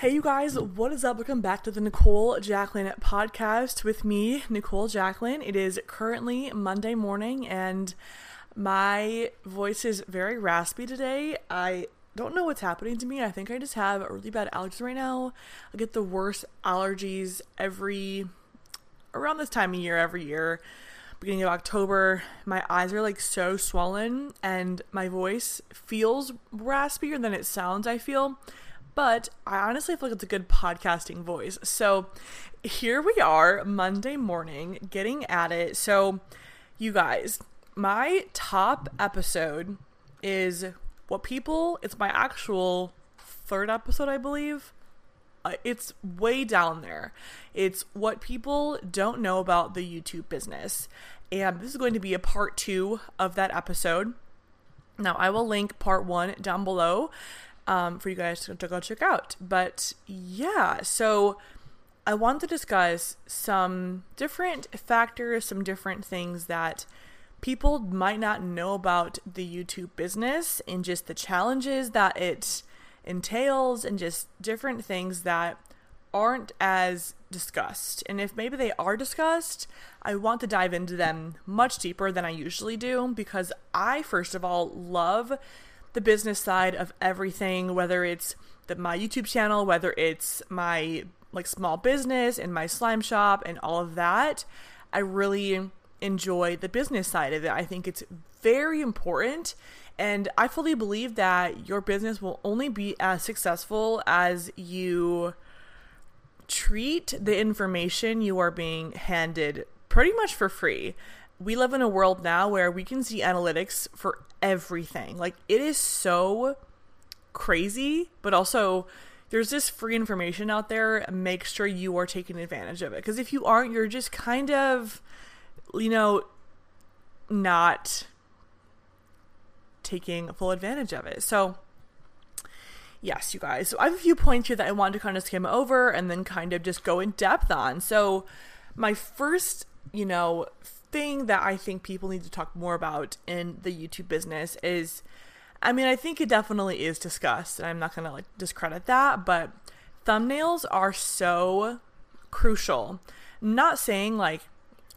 Hey, you guys, what is up? Welcome back to the Nicole Jacqueline podcast with me, Nicole Jacqueline. It is currently Monday morning, and my voice is very raspy today. I don't know what's happening to me. I think I just have really bad allergies right now. I get the worst allergies every around this time of year every year. Beginning of October, my eyes are like so swollen, and my voice feels raspier than it sounds. I feel but I honestly feel like it's a good podcasting voice. So here we are, Monday morning, getting at it. So, you guys, my top episode is what people, it's my actual third episode, I believe. Uh, it's way down there. It's what people don't know about the YouTube business. And this is going to be a part two of that episode. Now, I will link part one down below um, for you guys to, to go check out. But yeah, so I want to discuss some different factors, some different things that people might not know about the YouTube business and just the challenges that it entails and just different things that aren't as discussed. And if maybe they are discussed, I want to dive into them much deeper than I usually do because I, first of all, love the business side of everything, whether it's the, my YouTube channel, whether it's my like small business and my slime shop and all of that. I really enjoy the business side of it. I think it's very important. And I fully believe that your business will only be as successful as you treat the information you are being handed pretty much for free. We live in a world now where we can see analytics for everything. Like it is so crazy, but also there's this free information out there. Make sure you are taking advantage of it. Because if you aren't, you're just kind of, you know, not taking full advantage of it. So, yes, you guys. So, I have a few points here that I wanted to kind of skim over and then kind of just go in depth on. So, my first, you know, thing that I think people need to talk more about in the YouTube business is I mean, I think it definitely is discussed, and I'm not going to like discredit that, but thumbnails are so crucial. Not saying like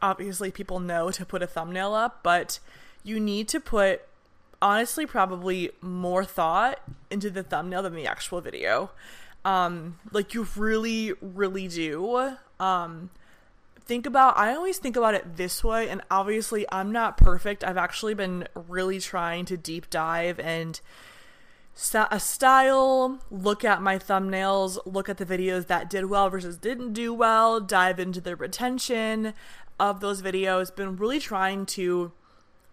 obviously people know to put a thumbnail up, but you need to put honestly probably more thought into the thumbnail than the actual video. Um like you really really do. Um think about I always think about it this way and obviously I'm not perfect. I've actually been really trying to deep dive and a style, look at my thumbnails, look at the videos that did well versus didn't do well, dive into the retention of those videos. Been really trying to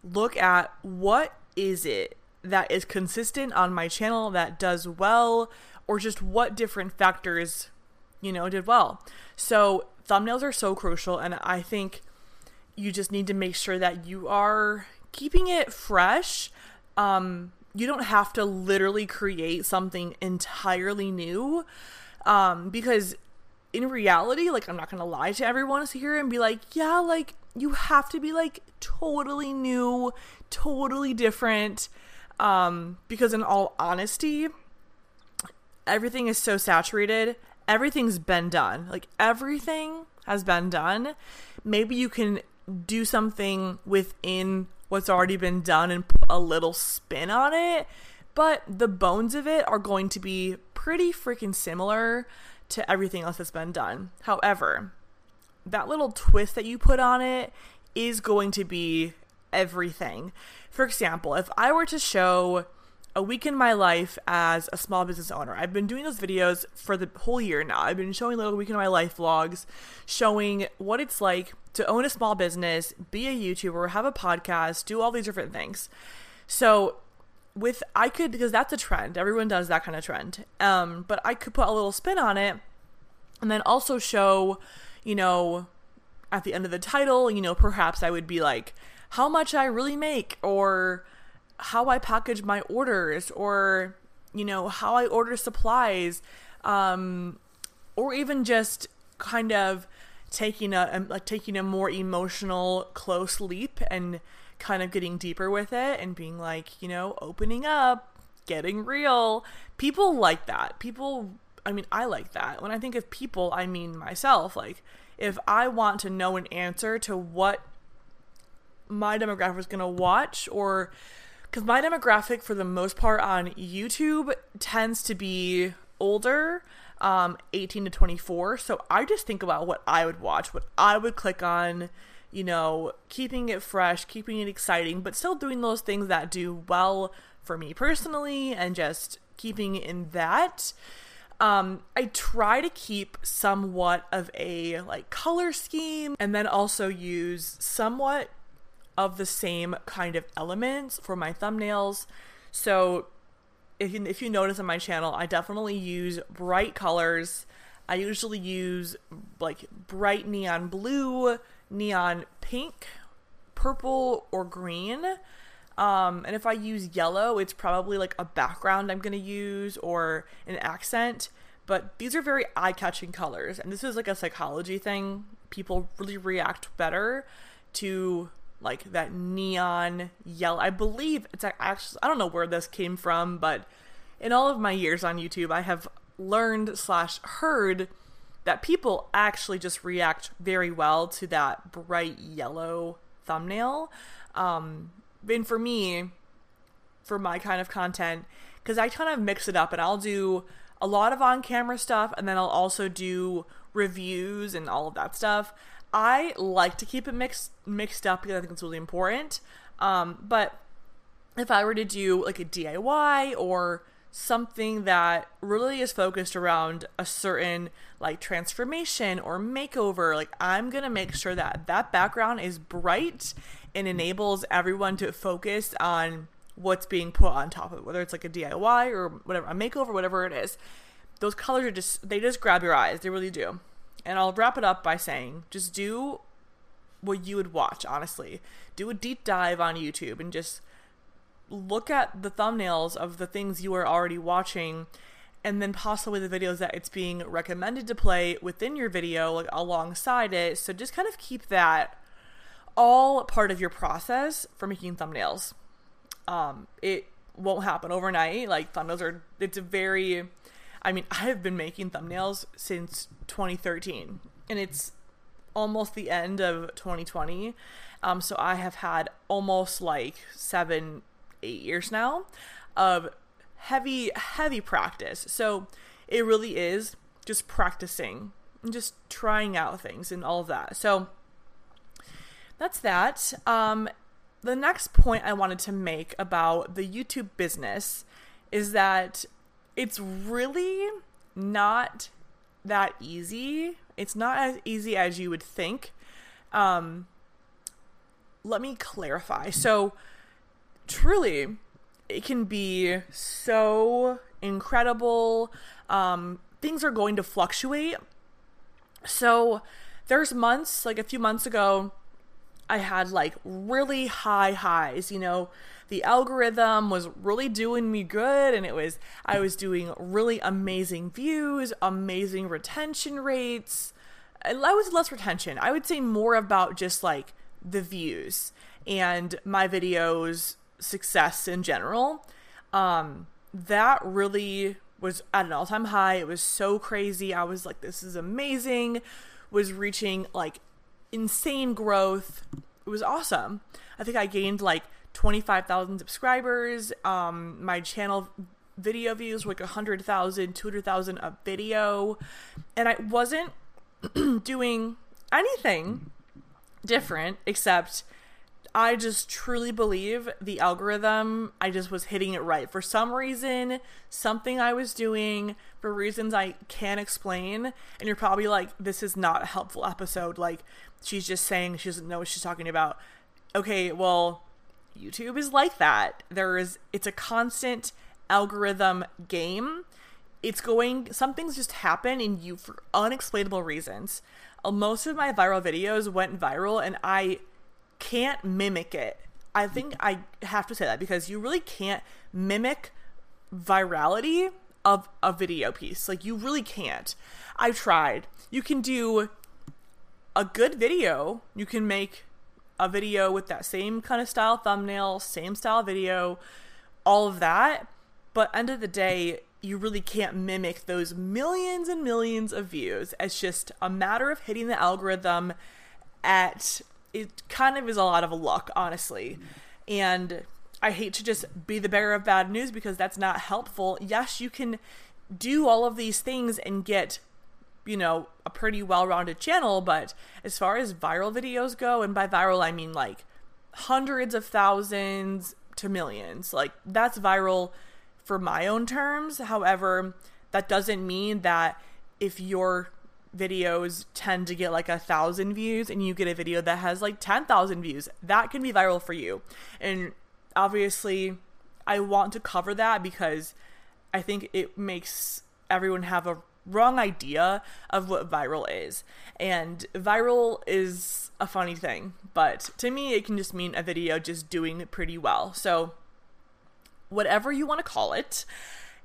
look at what is it that is consistent on my channel that does well or just what different factors you know did well. So thumbnails are so crucial and I think you just need to make sure that you are keeping it fresh. Um, you don't have to literally create something entirely new um, because in reality, like I'm not gonna lie to everyone here and be like, yeah, like you have to be like totally new, totally different. Um, because in all honesty, everything is so saturated. Everything's been done. Like everything has been done. Maybe you can do something within what's already been done and put a little spin on it, but the bones of it are going to be pretty freaking similar to everything else that's been done. However, that little twist that you put on it is going to be everything. For example, if I were to show a week in my life as a small business owner. I've been doing those videos for the whole year now. I've been showing little week in my life vlogs, showing what it's like to own a small business, be a YouTuber, have a podcast, do all these different things. So with I could because that's a trend. Everyone does that kind of trend. Um, but I could put a little spin on it and then also show, you know, at the end of the title, you know, perhaps I would be like how much I really make or how I package my orders or you know how I order supplies um or even just kind of taking a like taking a more emotional close leap and kind of getting deeper with it and being like, you know, opening up, getting real. People like that. People I mean, I like that. When I think of people, I mean myself. Like if I want to know an answer to what my demographic is going to watch or because my demographic for the most part on YouTube tends to be older, um, 18 to 24. So I just think about what I would watch, what I would click on, you know, keeping it fresh, keeping it exciting, but still doing those things that do well for me personally and just keeping in that. Um, I try to keep somewhat of a like color scheme and then also use somewhat of the same kind of elements for my thumbnails. So if you, if you notice on my channel, I definitely use bright colors. I usually use like bright neon blue, neon pink, purple, or green. Um, and if I use yellow, it's probably like a background I'm going to use or an accent. But these are very eye catching colors. And this is like a psychology thing. People really react better to like that neon yellow. I believe it's actually, I don't know where this came from, but in all of my years on YouTube, I have learned slash heard that people actually just react very well to that bright yellow thumbnail. Um, and for me, for my kind of content, because I kind of mix it up and I'll do a lot of on camera stuff and then I'll also do reviews and all of that stuff. I like to keep it mixed mixed up because I think it's really important. Um, but if I were to do like a DIY or something that really is focused around a certain like transformation or makeover, like I'm gonna make sure that that background is bright and enables everyone to focus on what's being put on top of it, whether it's like a DIY or whatever, a makeover, whatever it is. Those colors are just they just grab your eyes, they really do. And I'll wrap it up by saying just do what you would watch, honestly. Do a deep dive on YouTube and just look at the thumbnails of the things you are already watching and then possibly the videos that it's being recommended to play within your video like alongside it. So just kind of keep that all part of your process for making thumbnails. Um, it won't happen overnight. Like thumbnails are it's a very I mean, I have been making thumbnails since 2013, and it's almost the end of 2020. Um, so I have had almost like seven, eight years now of heavy, heavy practice. So it really is just practicing and just trying out things and all of that. So that's that. Um, the next point I wanted to make about the YouTube business is that it's really not that easy. It's not as easy as you would think. Um, let me clarify. So, truly, it can be so incredible. Um, things are going to fluctuate. So, there's months, like a few months ago, I had like really high highs, you know, the algorithm was really doing me good and it was I was doing really amazing views, amazing retention rates. I was less retention. I would say more about just like the views and my videos success in general. Um that really was at an all-time high. It was so crazy. I was like this is amazing. Was reaching like insane growth. It was awesome. I think I gained like 25,000 subscribers. Um, my channel video views like 100,000, 200,000 a video. And I wasn't doing anything different except I just truly believe the algorithm, I just was hitting it right. For some reason, something I was doing for reasons I can't explain. And you're probably like, this is not a helpful episode. Like, she's just saying she doesn't know what she's talking about. Okay, well, YouTube is like that. There is it's a constant algorithm game. It's going some things just happen in you for unexplainable reasons. Uh, most of my viral videos went viral and I can't mimic it. I think I have to say that because you really can't mimic virality of a video piece. Like you really can't. I tried. You can do a good video. You can make a video with that same kind of style thumbnail, same style video, all of that. But end of the day, you really can't mimic those millions and millions of views. It's just a matter of hitting the algorithm at it kind of is a lot of luck, honestly. And I hate to just be the bearer of bad news because that's not helpful. Yes, you can do all of these things and get you know, a pretty well rounded channel, but as far as viral videos go, and by viral I mean like hundreds of thousands to millions, like that's viral for my own terms. However, that doesn't mean that if your videos tend to get like a thousand views and you get a video that has like 10,000 views, that can be viral for you. And obviously, I want to cover that because I think it makes everyone have a wrong idea of what viral is. And viral is a funny thing, but to me, it can just mean a video just doing pretty well. So, whatever you want to call it,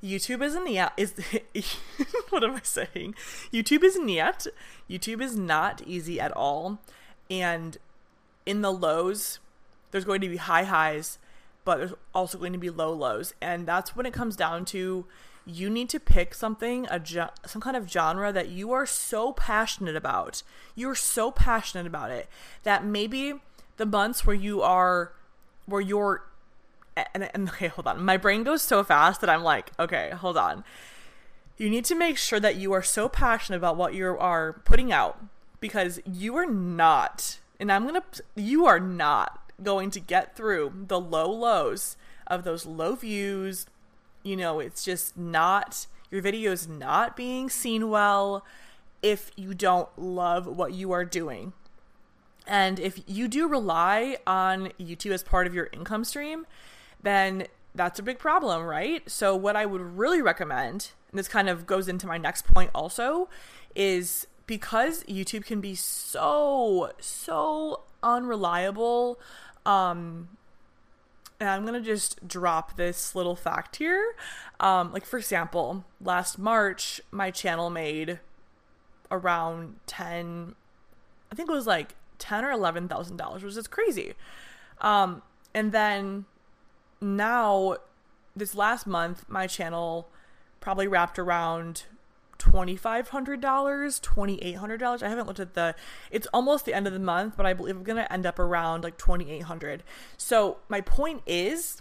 YouTube isn't the is what am I saying? YouTube isn't yet. YouTube is not easy at all, and in the lows, there's going to be high highs, but there's also going to be low lows, and that's when it comes down to you need to pick something a some kind of genre that you are so passionate about you're so passionate about it that maybe the months where you are where you're and, and okay hold on. My brain goes so fast that i'm like okay hold on. You need to make sure that you are so passionate about what you are putting out because you are not and i'm gonna you are not going to get through the low lows of those low views you know, it's just not, your video is not being seen well if you don't love what you are doing. And if you do rely on YouTube as part of your income stream, then that's a big problem, right? So, what I would really recommend, and this kind of goes into my next point also, is because YouTube can be so, so unreliable um, and I'm gonna just drop this little fact here. Um, like for example, last March, my channel made around ten, I think it was like ten or eleven thousand dollars, which is crazy. Um, and then now, this last month, my channel probably wrapped around $2500 $2800 i haven't looked at the it's almost the end of the month but i believe i'm going to end up around like 2800 so my point is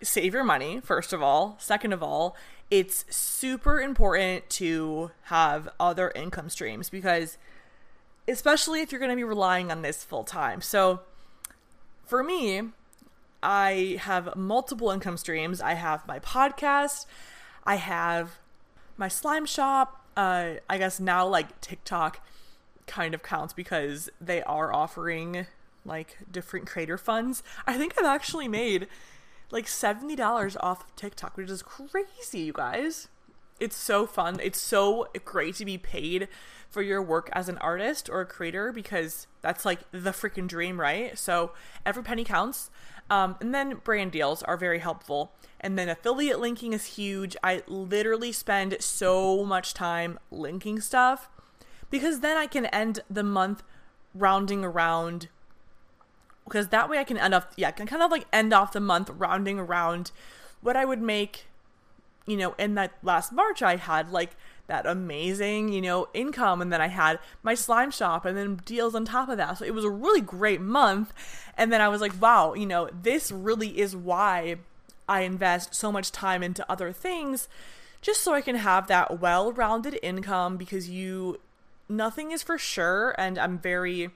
save your money first of all. Second of all it's super important to have other income streams because especially if you're going to be relying on this full time so for me i have multiple income streams. I have my podcast. I have my slime shop, uh, I guess now like TikTok kind of counts because they are offering like different creator funds. I think I've actually made like $70 off of TikTok, which is crazy, you guys. it's so fun. It's so great to be paid for your work as an artist or a creator because that's like the freaking dream, right? So every penny counts. Um, and then brand deals are very helpful. And then affiliate linking is huge. I literally spend so much time linking stuff because then I can end the month rounding around because that way I can end off yeah, I can kind of like end off the month rounding around what I would make you know, in that last March I had like that amazing, you know, income and then I had my slime shop and then deals on top of that. So it was a really great month. And then I was like, wow, you know, this really is why I invest so much time into other things just so I can have that well-rounded income because you nothing is for sure and I'm very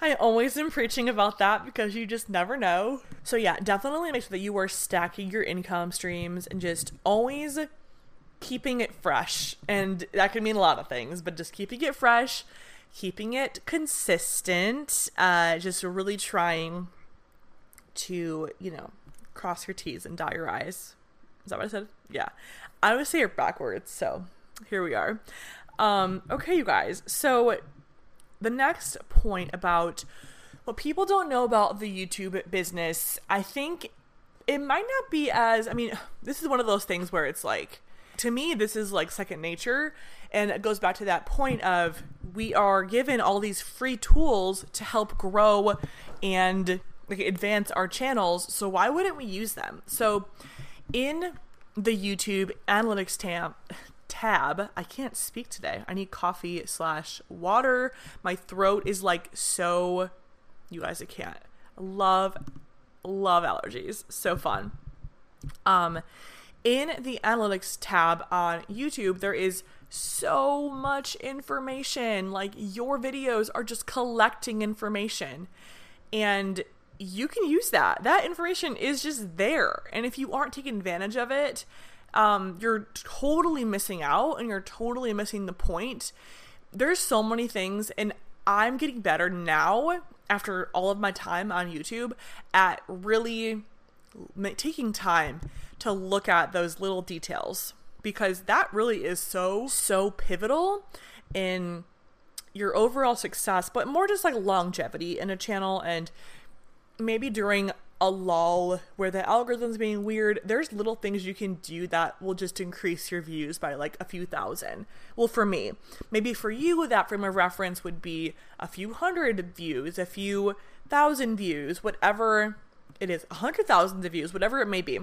I always am preaching about that because you just never know. So yeah, definitely make sure that you are stacking your income streams and just always keeping it fresh. And that can mean a lot of things, but just keeping it fresh, keeping it consistent, uh, just really trying to, you know, cross your T's and dot your I's. Is that what I said? Yeah. I would say it backwards, so here we are. Um, okay, you guys. So the next point about what people don't know about the YouTube business, I think it might not be as, I mean, this is one of those things where it's like, to me, this is like second nature. And it goes back to that point of we are given all these free tools to help grow and like, advance our channels. So why wouldn't we use them? So in the YouTube analytics tab, tab. I can't speak today. I need coffee slash water. My throat is like so. You guys, I can't. Love, love allergies. So fun. Um, in the analytics tab on YouTube, there is so much information. Like your videos are just collecting information. And you can use that. That information is just there. And if you aren't taking advantage of it, um, you're totally missing out and you're totally missing the point. There's so many things, and I'm getting better now after all of my time on YouTube at really taking time to look at those little details because that really is so, so pivotal in your overall success, but more just like longevity in a channel and maybe during a lull where the algorithm's being weird, there's little things you can do that will just increase your views by like a few thousand. Well, for me, maybe for you, that frame of reference would be a few hundred views, a few thousand views, whatever it is, a hundred thousands of views, whatever it may be.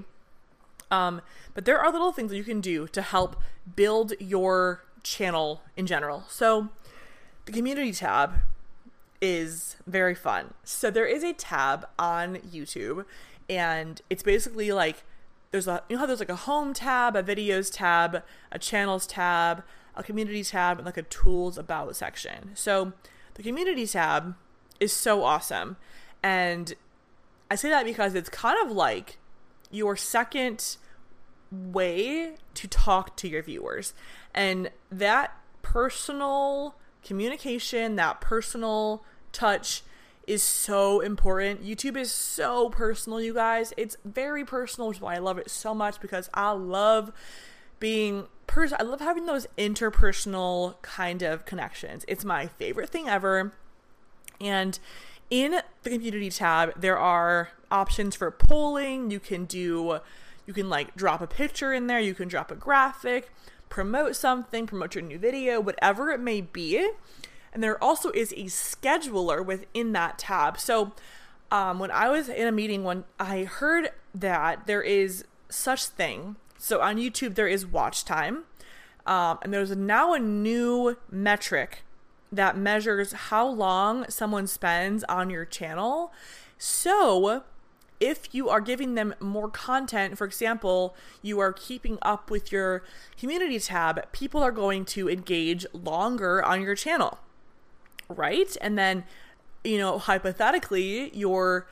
Um, but there are little things that you can do to help build your channel in general. So, the community tab is very fun. So there is a tab on YouTube and it's basically like there's a you know how there's like a home tab, a videos tab, a channels tab, a community tab, and like a tools about section. So the community tab is so awesome. And I say that because it's kind of like your second way to talk to your viewers. And that personal communication, that personal touch is so important. YouTube is so personal, you guys. It's very personal, which is why I love it so much because I love being person I love having those interpersonal kind of connections. It's my favorite thing ever. And in the community tab, there are options for polling. You can do you can like drop a picture in there, you can drop a graphic, promote something, promote your new video, whatever it may be. And there also is a scheduler within that tab. So um, when I was in a meeting when I heard that there is such thing. So on YouTube there is watch time. Um, and there's now a new metric that measures how long someone spends on your channel. So, if you are giving them more content, for example, you are keeping up with your community tab, people are going to engage longer on your channel right? And then, you know, hypothetically, your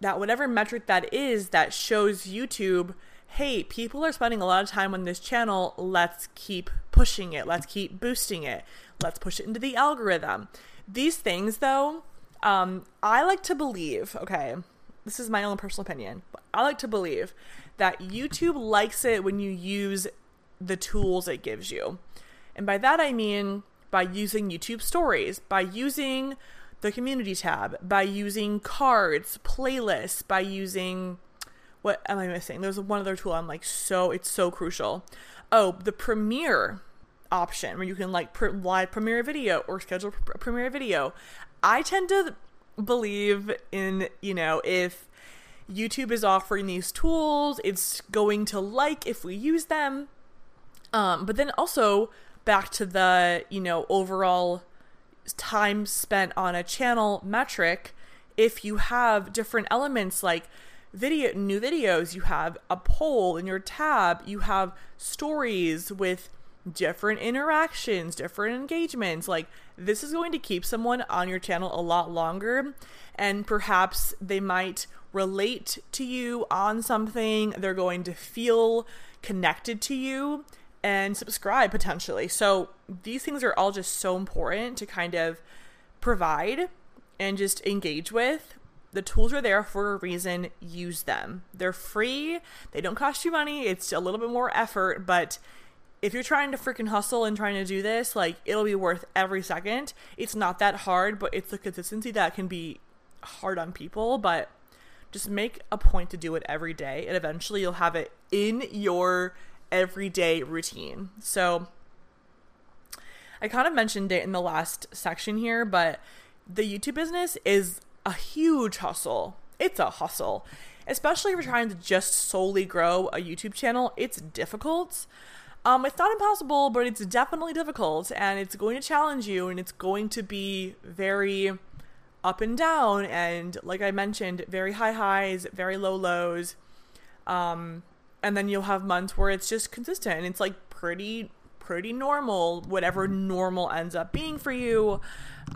that whatever metric that is that shows YouTube, hey, people are spending a lot of time on this channel. Let's keep pushing it. Let's keep boosting it. Let's push it into the algorithm. These things, though, um, I like to believe, okay, this is my own personal opinion, but I like to believe that YouTube likes it when you use the tools it gives you. And by that I mean by using YouTube stories, by using the community tab, by using cards, playlists, by using what am I missing? There's one other tool I'm like so it's so crucial. Oh, the premiere option where you can like pr- live premiere video or schedule pr- premiere video. I tend to believe in, you know, if YouTube is offering these tools, it's going to like if we use them. Um, but then also back to the, you know, overall time spent on a channel metric, if you have different elements like video new videos, you have a poll in your tab, you have stories with different interactions, different engagements. Like, this is going to keep someone on your channel a lot longer, and perhaps they might relate to you on something. They're going to feel connected to you and subscribe potentially. So, these things are all just so important to kind of provide and just engage with. The tools are there for a reason. Use them. They're free. They don't cost you money. It's a little bit more effort, but if you're trying to freaking hustle and trying to do this, like it'll be worth every second. It's not that hard, but it's the consistency that can be hard on people, but just make a point to do it every day and eventually you'll have it in your everyday routine. So I kind of mentioned it in the last section here, but the YouTube business is a huge hustle. It's a hustle. Especially if you're trying to just solely grow a YouTube channel, it's difficult. Um, it's not impossible, but it's definitely difficult, and it's going to challenge you, and it's going to be very up and down, and like I mentioned, very high highs, very low lows. Um, and then you'll have months where it's just consistent, and it's like pretty pretty normal, whatever normal ends up being for you.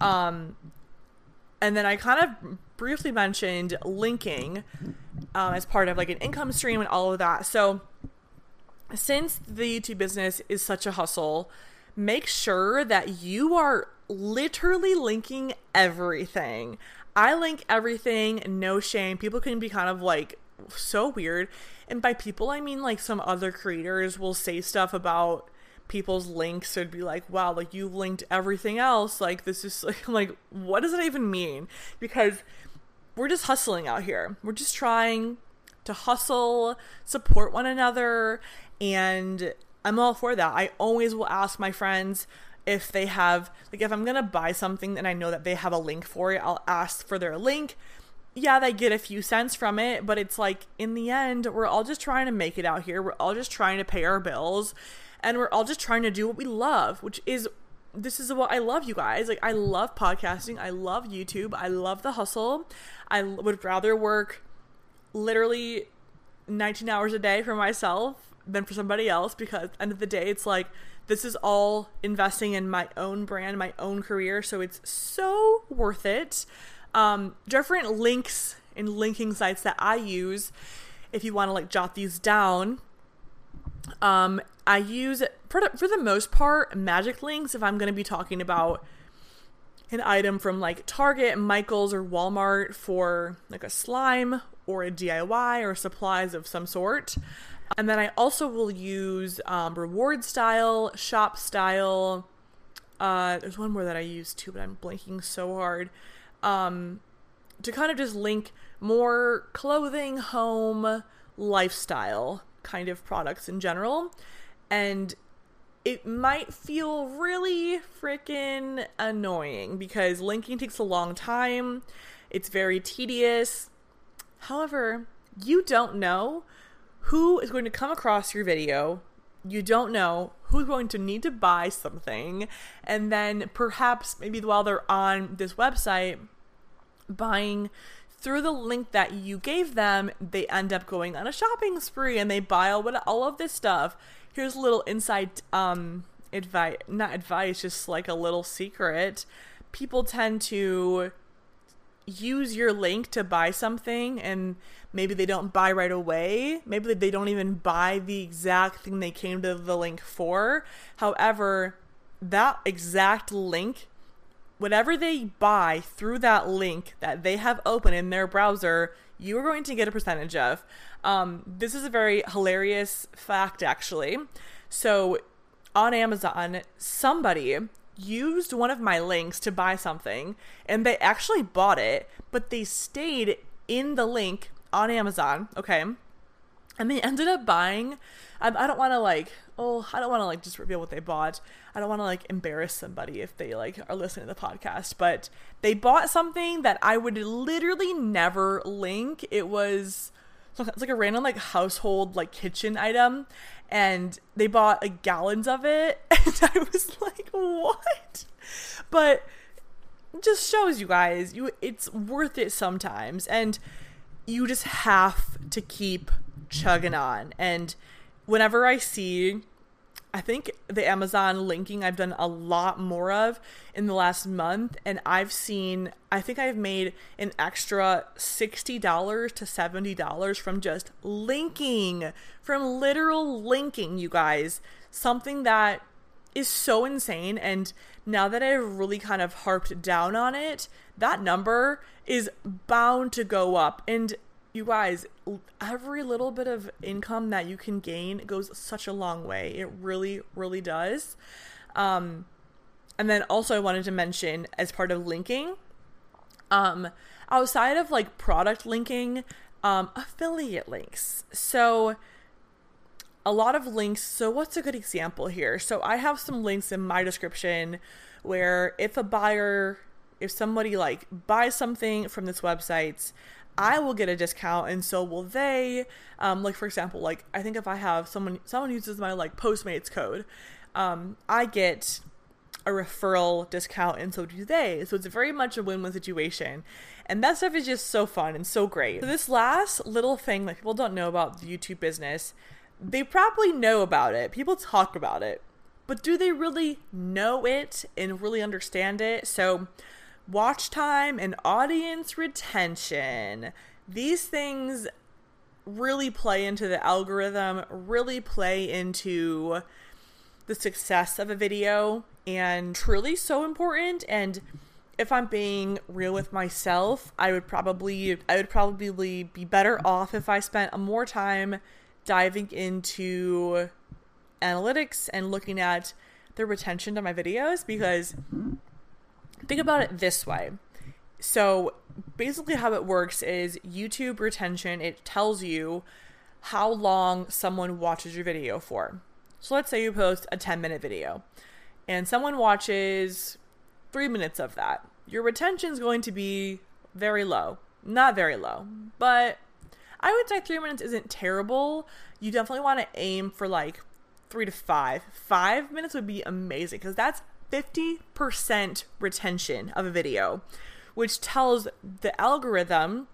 Um, and then I kind of briefly mentioned linking um, as part of like an income stream and all of that. So since the YouTube business is such a hustle, make sure that you are literally linking everything. I link everything, no shame. People can be kind of like so weird. And by people, I mean like some other creators will say stuff about people's links or be like, wow, like you've linked everything else. Like, this is like, like, what does that even mean? Because we're just hustling out here. We're just trying to hustle, support one another, and I'm all for that. I always will ask my friends if they have, like, if I'm gonna buy something and I know that they have a link for it, I'll ask for their link. Yeah, they get a few cents from it, but it's like in the end, we're all just trying to make it out here. We're all just trying to pay our bills and we're all just trying to do what we love, which is this is what I love, you guys. Like, I love podcasting. I love YouTube. I love the hustle. I would rather work literally 19 hours a day for myself than for somebody else because at the end of the day it's like this is all investing in my own brand my own career so it's so worth it um, different links and linking sites that i use if you want to like jot these down um, i use for the, for the most part MagicLinks if i'm going to be talking about an item from like target michael's or walmart for like a slime or a diy or supplies of some sort and then I also will use um, rewardStyle, shop style. Uh, there's one more that I use too, but I'm blanking so hard. Um, to kind of just link more clothing, home, lifestyle kind of products in general. And it might feel really freaking annoying because linking takes a long time. It's very tedious. However, you don't know who is going to come across your video. You don't know who's going to need to buy something. And then perhaps maybe while they're on this website buying through the link that you gave them, they end up going on a shopping spree and they buy all, all of this stuff. Here's a little insight um, advice, not advice, just like a little secret. People tend to use your link to buy something and maybe they don't buy right away. Maybe they don't even buy the exact thing they came to the link for. However, that exact link, whatever they buy through that link that they have open in their browser, you are going to get a percentage of. Um, this is a very hilarious fact, actually. So on Amazon, somebody used one of my links to buy something and they actually bought it, but they stayed in the link on Amazon, okay? And they ended up buying I, I don't want to like oh I don't want to like just reveal what they bought. I don't want to like embarrass somebody if they like are listening to the podcast, but they bought something that I would literally never link. It was it's like a random like household like kitchen item and they bought like gallons of it and I was like what? But just shows you guys you it's worth it sometimes and you just have to keep chugging on. And whenever I see I think the Amazon linking I've done a lot more of in the last month and I've seen I think I've made an extra $60 to $70 from just linking from literal linking you guys. Something that is so insane and now that I've really kind of harped down on it that number is bound to go up. And you guys, every little bit of income that you can gain goes such a long way. It really, really does. Um, and then also, I wanted to mention as part of linking, um, outside of like product linking, um, affiliate links. So, a lot of links. So, what's a good example here? So, I have some links in my description where if a buyer, if somebody like buys something from this website, I will get a discount and so will they. Um, like for example, like I think if I have someone someone uses my like Postmates code, um, I get a referral discount and so do they. So it's very much a win-win situation. And that stuff is just so fun and so great. So this last little thing that people don't know about the YouTube business, they probably know about it. People talk about it. But do they really know it and really understand it? So watch time and audience retention. These things really play into the algorithm, really play into the success of a video, and truly so important. And if I'm being real with myself, I would probably I would probably be better off if I spent more time diving into analytics and looking at the retention of my videos because think about it this way. So basically, how it works is YouTube retention, it tells you how long someone watches your video for. So let's say you post a 10 minute video and someone watches three minutes of that. Your retention is going to be very low. Not very low, but I would say three minutes isn't terrible. You definitely want to aim for like three to five. Five minutes would be amazing because that's 50% retention of a video, which tells the algorithm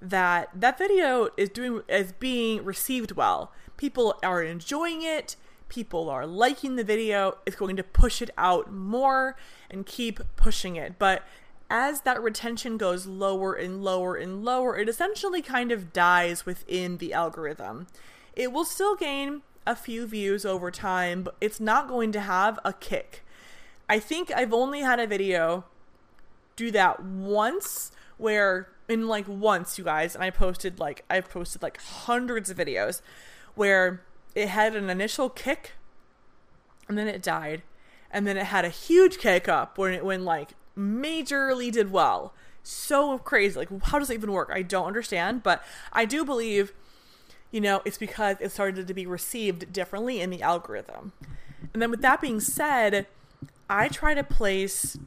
that that video is doing is being received well. People are enjoying it, people are liking the video, it's going to push it out more and keep pushing it. But as that retention goes lower and lower and lower, it essentially kind of dies within the algorithm. It will still gain a few views over time, but it's not going to have a kick. I think I've only had a video do that once where in like once you guys and I posted like I've posted like hundreds of videos where it had an initial kick and then it died and then it had a huge kick up when it when like majorly did well. So crazy. Like how does it even work? I don't understand but i do believe you know it's because it started to be received differently in the algorithm. And then with that being said I try to place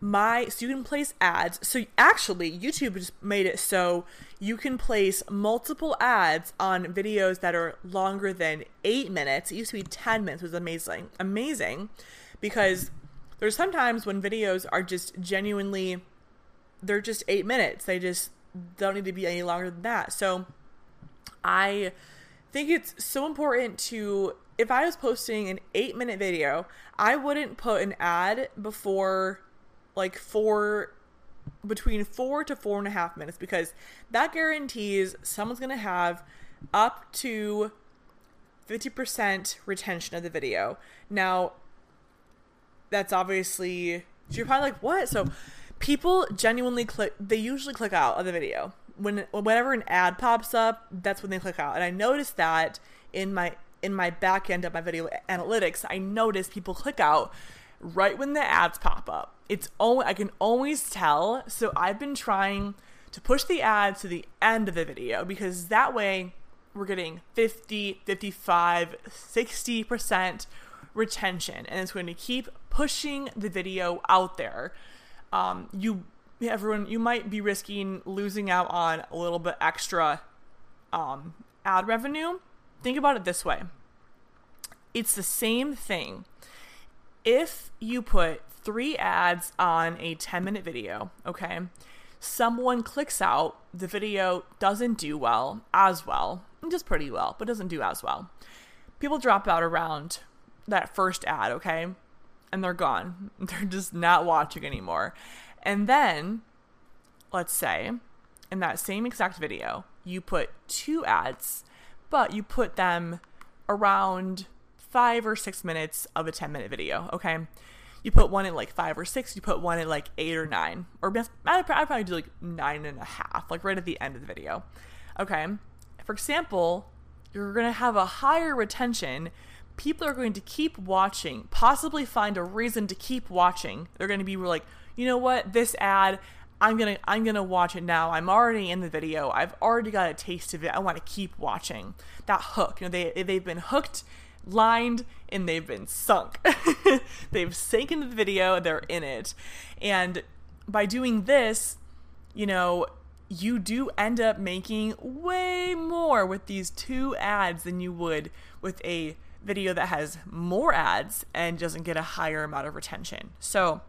my so you can place ads. So actually, YouTube just made it so you can place multiple ads on videos that are longer than eight minutes. It used to be ten minutes. Was amazing, amazing, because there's sometimes when videos are just genuinely they're just eight minutes. They just don't need to be any longer than that. So I think it's so important to if I was posting an eight minute video, I wouldn't put an ad before like four between four to four and a half minutes because that guarantees someone's gonna have up to 50% retention of the video. Now, that's obviously, so you're probably like, what? So, people genuinely click, they usually click out of the video. When, whenever an ad pops up, that's when they click out. And I noticed that in my in my back end of my video analytics, I notice people click out right when the ads pop up. It's only I can always tell. So I've been trying to push the ads to the end of the video because that way we're getting 50, 55, 60% retention and it's going to keep pushing the video out there. Um, you everyone you might be risking losing out on a little bit extra um, ad revenue. Think about it this way. It's the same thing. If you put three ads on a 10 minute video, okay, someone clicks out, the video doesn't do well, as well, just pretty well, but doesn't do as well. People drop out around that first ad, okay, and they're gone. They're just not watching anymore. And then, let's say, in that same exact video, you put two ads, but you put them around five or six minutes of a 10 minute video, okay? You put one at like five or six, you put one at like eight or nine, or I'd probably do like nine and a half, like right at the end of the video, okay? For example, you're gonna have a higher retention. People are going to keep watching, possibly find a reason to keep watching. They're to be like, you know what, this ad, I'm gonna I'm gonna watch it now. I'm already in the video. I've already got a taste of it. I want to keep watching that hook. You know, they they've been hooked, lined, and they've been sunk. they've sank into the video. They're in it, and by doing this, you know, you do end up making way more with these two ads than you would with a video that has more ads and doesn't get a higher amount of retention. So,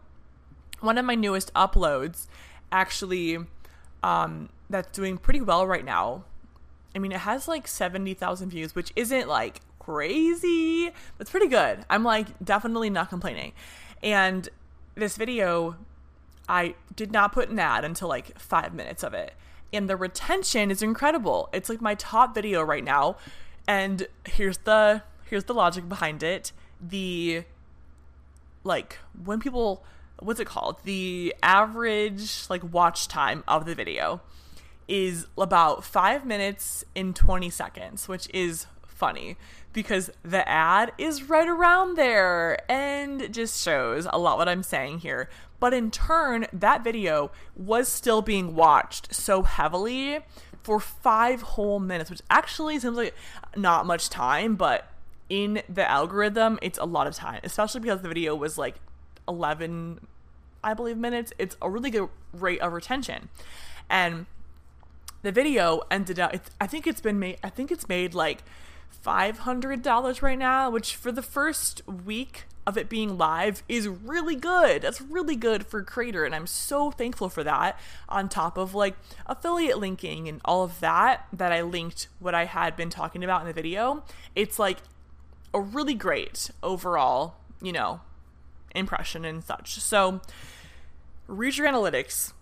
one of my newest uploads actually um, that's doing pretty well right now. I mean, it has like 70,000 views, which isn't like crazy, That's pretty good. I'm like definitely not complaining. And this video, I did not put an ad until like five minutes of it. And the retention is incredible. It's like my top video right now. And here's the here's the logic behind it. The like when people what's it called? The average like watch time of the video is about five minutes and 20 seconds, which is funny because the ad is right around there and just shows a lot what I'm saying here. But in turn, that video was still being watched so heavily for five whole minutes, which actually seems like not much time, but in the algorithm, it's a lot of time, especially because the video was like 11 I believe minutes. It's a really good rate of retention. And the video ended up I think it's been made I think it's made like $500 right now, which for the first week of it being live is really good. That's really good for creator and I'm so thankful for that on top of like affiliate linking and all of that that I linked what I had been talking about in the video. It's like a really great overall, you know, impression and such. So read your analytics,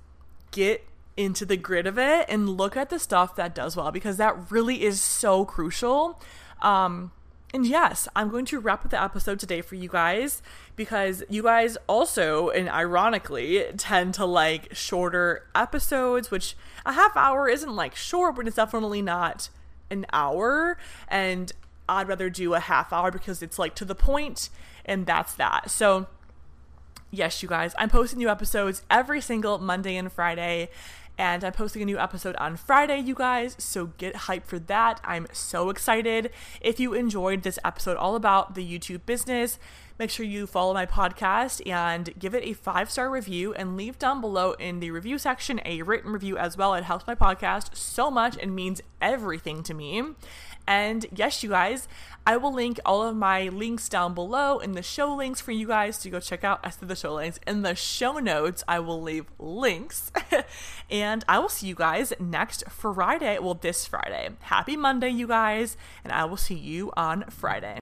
get into the grid of it, and look at the stuff that does well because that really is so crucial. Um, and yes, I'm going to wrap up the episode today for you guys because you guys also, and ironically, tend to like shorter episodes, which a half hour isn't like short, but it's definitely not an hour. And I'd rather do a half hour because it's like to the point, and that's that. So, yes, you guys, I'm posting new episodes every single Monday and Friday. And I'm posting a new episode on Friday, you guys. So get hyped for that. I'm so excited. If you enjoyed this episode all about the YouTube business, make sure you follow my podcast and give it a five star review and leave down below in the review section a written review as well. It helps my podcast so much and means everything to me. And yes, you guys, I will link all of my links down below in the show links for you guys to go check out. I said the show links in the show notes. I will leave links. and I will see you guys next Friday. Well, this Friday. Happy Monday, you guys. And I will see you on Friday.